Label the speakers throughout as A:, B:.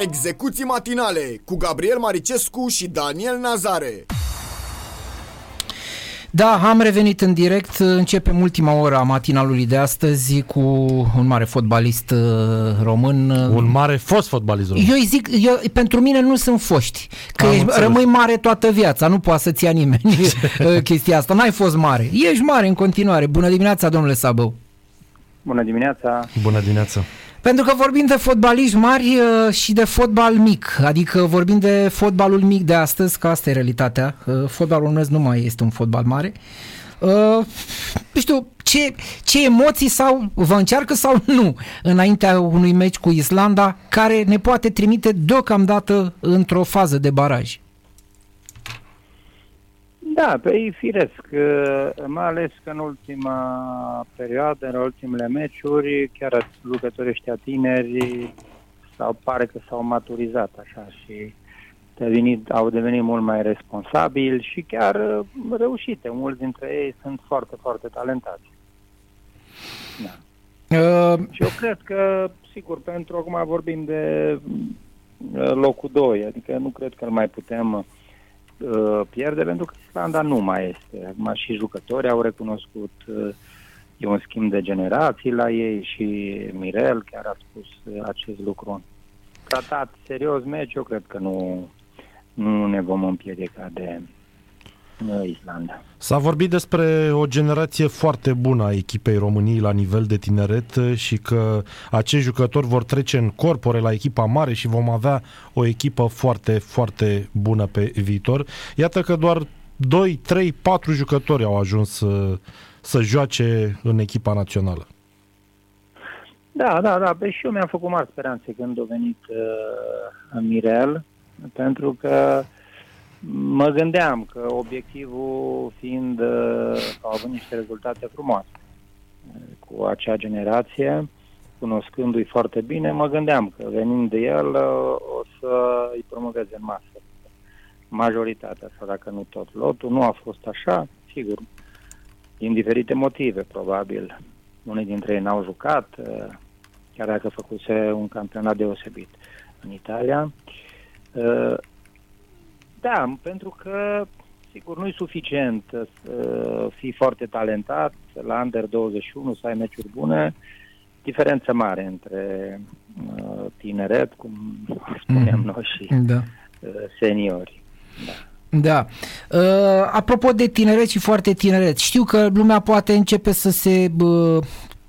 A: Execuții matinale cu Gabriel Maricescu și Daniel Nazare.
B: Da, am revenit în direct. Începem ultima oră a matinalului de astăzi cu un mare fotbalist uh, român.
C: Un mare fost fotbalist român.
B: Eu îi zic, eu, pentru mine nu sunt foști. Că
C: Am
B: ești,
C: înțeles.
B: rămâi mare toată viața, nu poate să-ți ia nimeni uh, chestia asta. N-ai fost mare. Ești mare în continuare. Bună dimineața, domnule Sabău.
D: Bună dimineața!
C: Bună dimineața.
B: Pentru că vorbim de fotbaliști mari uh, și de fotbal mic, adică vorbim de fotbalul mic de astăzi, că asta e realitatea. Uh, Fotbalul românesc nu mai este un fotbal mare. Uh, Nu știu, ce, ce emoții sau vă încearcă sau nu înaintea unui meci cu Islanda care ne poate trimite deocamdată într-o fază de baraj?
D: Da, pe ei firesc, uh, mai ales că în ultima perioadă, în ultimele meciuri, chiar jucătorii ăștia tineri sau pare că s-au maturizat așa și devenit, au devenit mult mai responsabili și chiar uh, reușite. Mulți dintre ei sunt foarte, foarte talentați. Da.
B: Uh,
D: Și eu cred că, sigur, pentru acum vorbim de uh, locul 2, adică nu cred că îl mai putem uh, pierde, pentru că Islanda nu mai este. Acum și jucătorii au recunoscut, uh, e un schimb de generații la ei și Mirel chiar a spus uh, acest lucru. Tratat serios meci, eu cred că nu, nu ne vom împiedica de uh, Islanda.
C: S-a vorbit despre o generație foarte bună a echipei României la nivel de tineret și că acești jucători vor trece în corpore la echipa mare și vom avea o echipă foarte, foarte bună pe viitor. Iată că doar 2, 3, 4 jucători au ajuns să, să joace în echipa națională.
D: Da, da, da. Pe și eu mi-am făcut mari speranțe când a venit uh, Mirel, pentru că mă gândeam că obiectivul fiind uh, că au avut niște rezultate frumoase uh, cu acea generație, cunoscându-i foarte bine, mă gândeam că venind de el uh, o să îi promoveze în masă majoritatea sau dacă nu tot lotul. Nu a fost așa, sigur, din diferite motive, probabil. Unii dintre ei n-au jucat, uh, chiar dacă făcuse un campionat deosebit în Italia. Uh, Da, pentru că, sigur, nu e suficient să fii foarte talentat, la Under 21 să ai meciuri bune, diferență mare între uh, tineret, cum spuneam
B: Mhm.
D: noi, și
B: da.
D: uh, seniori. Da.
B: Da. Uh, apropo de tineret și foarte tineret, știu că lumea poate începe să se uh,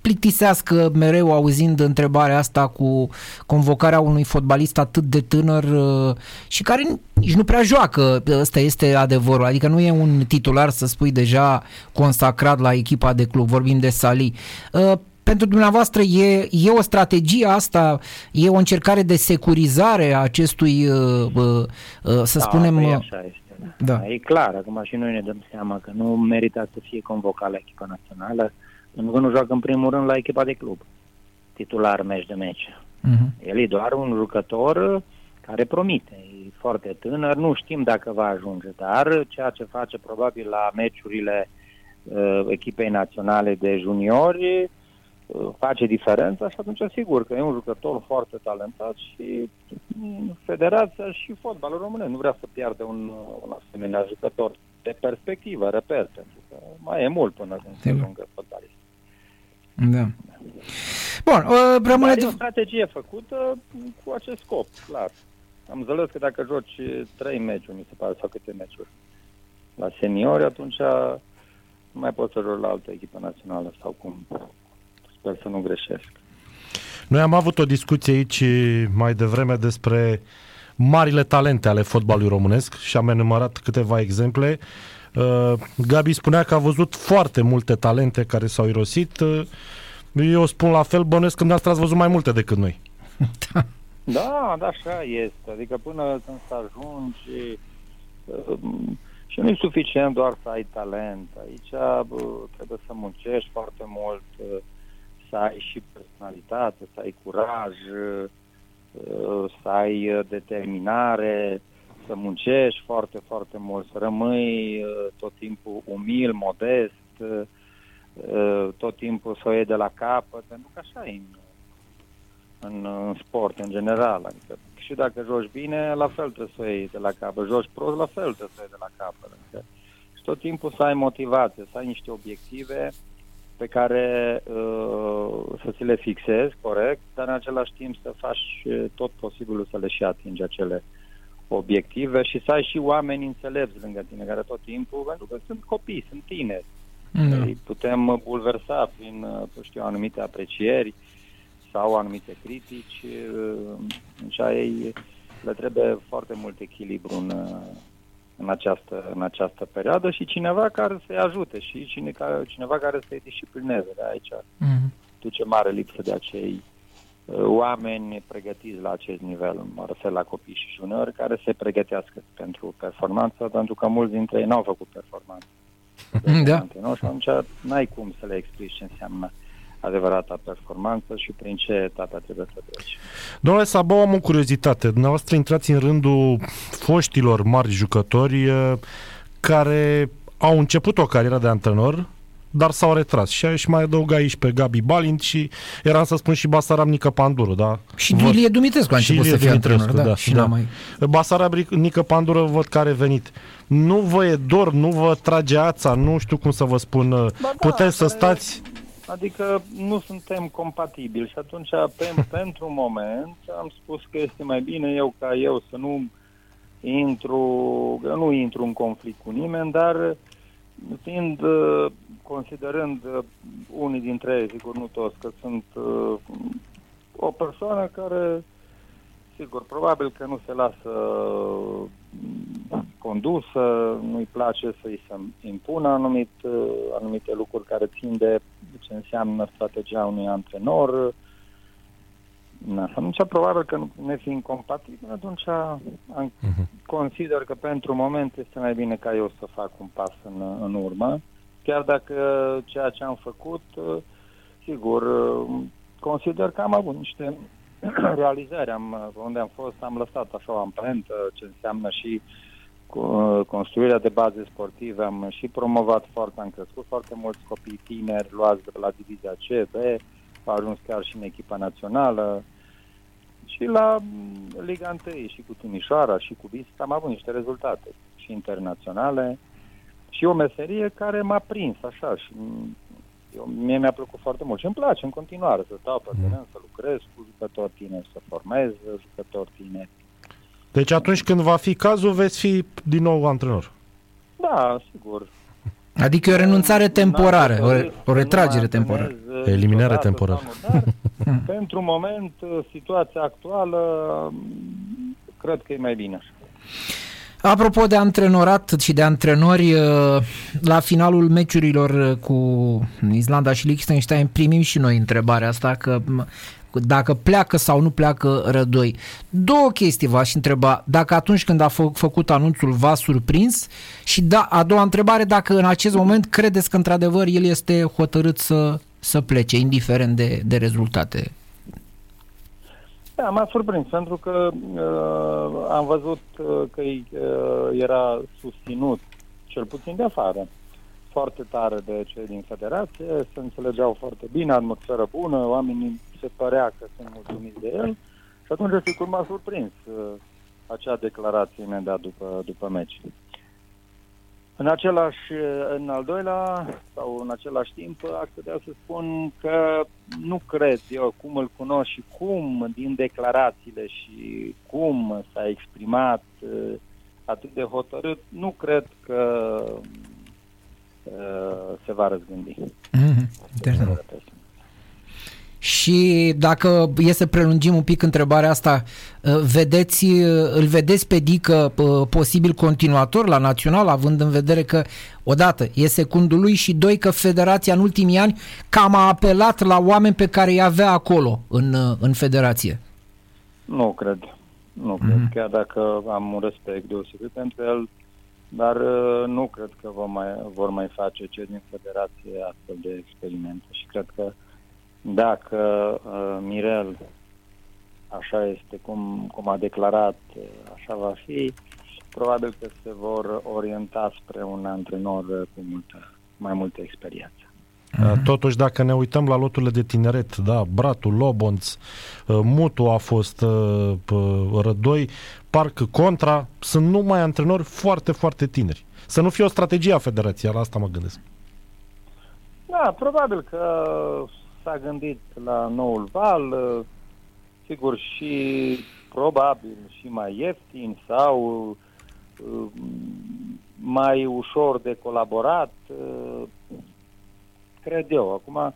B: plictisească mereu auzind întrebarea asta cu convocarea unui fotbalist atât de tânăr uh, și care nici nu prea joacă, ăsta este adevărul, adică nu e un titular să spui deja consacrat la echipa de club, vorbim de Sali. Uh, pentru dumneavoastră e, e o strategie asta, e o încercare de securizare a acestui, uh, uh, uh, să
D: Da,
B: spunem...
D: păi
B: uh,
D: așa este.
B: da.
D: Da. E clar, acum și noi ne dăm seama că nu merită să fie convocat la echipa națională, pentru că nu joacă în primul rând la echipa de club, titular meci de meci.
B: uh-huh.
D: El e doar un jucător care promite, e foarte tânăr, nu știm dacă va ajunge, dar ceea ce face probabil la meciurile uh, echipei naționale de juniori uh, face diferența și atunci sigur că e un jucător foarte talentat și mm, federația și fotbalul românesc nu vrea să piardă un, un asemenea jucător de perspectivă, repet, pentru că mai e mult până când se
B: Sigur.
D: ajungă fotbalist.
B: Da. Bun, uh, rămâne...
D: Dar e o strategie făcută cu acest scop, clar. Am înțeles că dacă joci trei meciuri, mi se pare, sau câte meciuri la seniori, atunci nu mai poți să joci la altă echipă națională sau cum. Sper să nu greșesc.
C: Noi am avut o discuție aici mai devreme despre marile talente ale fotbalului românesc și am enumerat câteva exemple. Uh, Gabi spunea că a văzut foarte multe talente care s-au irosit. Uh, Eu spun la fel, bănuiesc că dumneavoastră ați văzut mai multe decât noi.
D: Da, da, așa este. Adică până când să ajungi um, și nu e suficient doar să ai talent. Aici bă, trebuie să muncești foarte mult, uh, să ai și personalitate, să ai curaj, uh, să ai uh, determinare, să muncești foarte, foarte mult, să rămâi uh, tot timpul umil, modest, uh, tot timpul să o iei de la capăt, pentru că așa e în în, în sport, în general. Adică și dacă joci bine, la fel trebuie să o iei de la capăt. Joci prost, la fel trebuie să o iei de la capăt. Adică, și tot timpul să ai motivație, să ai niște obiective pe care uh, să ți le fixezi, corect, dar în același timp să faci uh, tot posibilul să le și atingi acele obiective și să ai și oameni înțelepți lângă tine, care tot timpul, pentru că sunt copii, sunt tineri. Mm. Îi putem bulversa prin, uh, știu, anumite aprecieri sau anumite critici. Deci ei le trebuie foarte mult echilibru în, în, această, în această perioadă și cineva care să-i ajute și cine, cineva care să-i disciplineze. De aici mm. duce mare lipsă de acei uh, oameni pregătiți la acest nivel, mă refer la copii și juniori, care se pregătească pentru performanță, pentru că mulți dintre ei n-au făcut performanță. Da. Nu? Și atunci n-ai cum să le explici ce înseamnă adevărata performanță și prin ce etape trebuie să treci.
C: Domnule Sabau, am o curiozitate. Dumneavoastră intrați în rândul foștilor mari jucători eh, care au început o carieră de antrenor, dar s-au retras. Și aș mai adăuga aici pe Gabi Balint și eram să spun și Basarab Nică Pandură, da?
B: Și văd... Ilie Dumitrescu a început să fie antrenor, da, da, și da. mai...
C: Basarab Nică Pandură văd care a venit. Nu vă e dor, nu vă trage ața, nu știu cum să vă spun. Ba da, Puteți să stați...
D: Adică nu suntem compatibili și atunci pe, pentru moment am spus că este mai bine eu ca eu să nu intru, nu intru în conflict cu nimeni, dar fiind, considerând unii dintre ei, sigur nu toți, că sunt o persoană care, sigur, probabil că nu se lasă condusă, nu-i place să-i se impună anumit, anumite lucruri care țin de ce înseamnă strategia unui antrenor. Atunci, probabil că ne fi incompatibil, atunci am, uh-huh. consider că pentru moment este mai bine ca eu să fac un pas în, în urmă, chiar dacă ceea ce am făcut, sigur, consider că am avut niște realizări. Am, unde am fost, am lăsat așa o amprentă, ce înseamnă și cu construirea de baze sportive. Am și promovat foarte, am crescut foarte mulți copii tineri luați de la divizia C, B, au ajuns chiar și în echipa națională și la Liga 1 și cu Timișoara și cu Vista am avut niște rezultate și internaționale și o meserie care m-a prins așa și eu, mie mi-a plăcut foarte mult și îmi place în continuare să stau pe teren, să lucrez cu jucători tineri, să formez jucători tineri.
C: Deci atunci când va fi cazul, veți fi din nou antrenor.
D: Da, sigur.
B: Adică e o renunțare temporară, o, o retragere temporară.
C: Eliminare temporară.
D: pentru moment, situația actuală, cred că e mai bine așa.
B: Apropo de antrenorat și de antrenori, la finalul meciurilor cu Islanda și Liechtenstein primim și noi întrebarea asta că dacă pleacă sau nu pleacă Rădoi. Două chestii v-aș întreba. Dacă atunci când a fă, făcut anunțul v-a surprins și da, a doua întrebare, dacă în acest moment credeți că într-adevăr el este hotărât să, să plece, indiferent de, de rezultate.
D: Da, m-a surprins, pentru că uh, am văzut uh, că uh, era susținut, cel puțin de afară, foarte tare de cei din federație, se înțelegeau foarte bine, atmosferă bună, oamenii se părea că sunt mulțumiți de el și atunci, sigur, m-a surprins uh, acea declarație imediat după, după meci. În același, uh, în al doilea, sau în același timp, aș putea să spun că nu cred eu cum îl cunosc și cum din declarațiile și cum s-a exprimat uh, atât de hotărât, nu cred că uh, se va răzgândi. Mm-hmm.
B: Și dacă e să prelungim un pic întrebarea asta, uh, vedeți, uh, îl vedeți pe Dică uh, posibil continuator la național, având în vedere că, odată, e secundul lui și doi, că federația în ultimii ani cam a apelat la oameni pe care îi avea acolo în, în federație?
D: Nu cred. Nu mm-hmm. cred, mhm. chiar dacă am un respect deosebit pentru el, dar nu cred că vor mai, vor mai face cei din federație astfel de experimente și cred că dacă uh, Mirel așa este cum, cum a declarat, uh, așa va fi, probabil că se vor orienta spre un antrenor cu multă, mai multă experiență.
C: Uh-huh. Totuși, dacă ne uităm la loturile de tineret, da, Bratul, Lobonț, uh, Mutu a fost uh, Rădoi, parcă Contra, sunt numai antrenori foarte, foarte tineri. Să nu fie o strategie a federației, la asta mă gândesc.
D: Da, probabil că s-a gândit la noul val, sigur și probabil și mai ieftin sau mai ușor de colaborat, cred eu. Acum,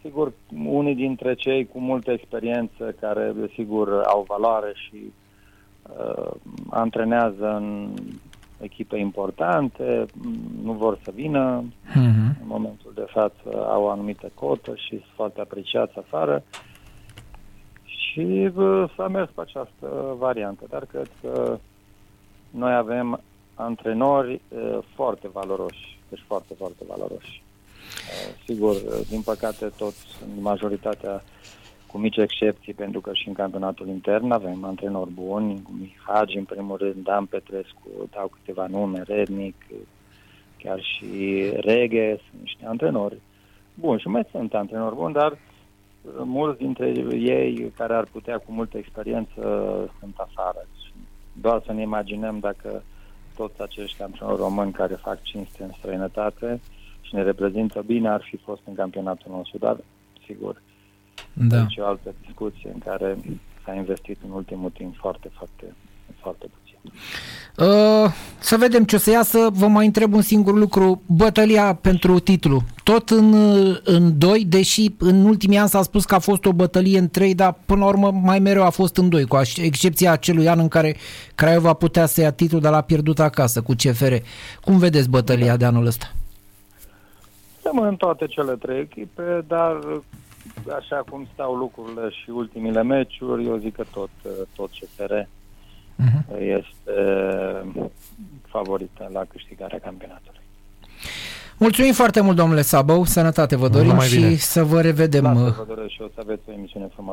D: sigur, unii dintre cei cu multă experiență, care, sigur, au valoare și uh, antrenează în echipe importante, nu vor să vină. Uh-huh. În momentul de față au o anumită cotă și sunt foarte apreciați afară. Și uh, s-a mers pe această variantă, dar cred că noi avem antrenori uh, foarte valoroși, deci foarte, foarte valoroși. Uh, sigur, uh, din păcate, toți, majoritatea cu mici excepții, pentru că și în campionatul intern avem antrenori buni, cum Hagi, în primul rând, Dan Petrescu, dau câteva nume, Rednic, chiar și Reghe, sunt niște antrenori buni și mai sunt antrenori buni, dar uh, mulți dintre ei care ar putea cu multă experiență sunt afară. Doar să ne imaginăm dacă toți acești antrenori români care fac cinste în străinătate și ne reprezintă bine ar fi fost în campionatul nostru, dar sigur, da. Deci o altă discuție în care s-a investit în ultimul timp foarte, foarte, foarte puțin.
B: Uh, să vedem ce o să iasă. Vă mai întreb un singur lucru. Bătălia pentru titlu. Tot în, în doi, deși în ultimii ani s-a spus că a fost o bătălie în trei, dar până la urmă mai mereu a fost în doi, cu excepția acelui an în care Craiova putea să ia titlul, dar l-a pierdut acasă cu CFR. Cum vedeți bătălia da. de anul ăsta?
D: Suntem în toate cele trei echipe, dar așa cum stau lucrurile și ultimile meciuri, eu zic că tot, tot CFR uh-huh. Mhm. este favorită la câștigarea campionatului.
B: Mulțumim foarte mult, domnule Sabău, sănătate vă dorim și bine. să vă revedem.
D: Da, vă doresc și o să aveți o emisiune frumoasă.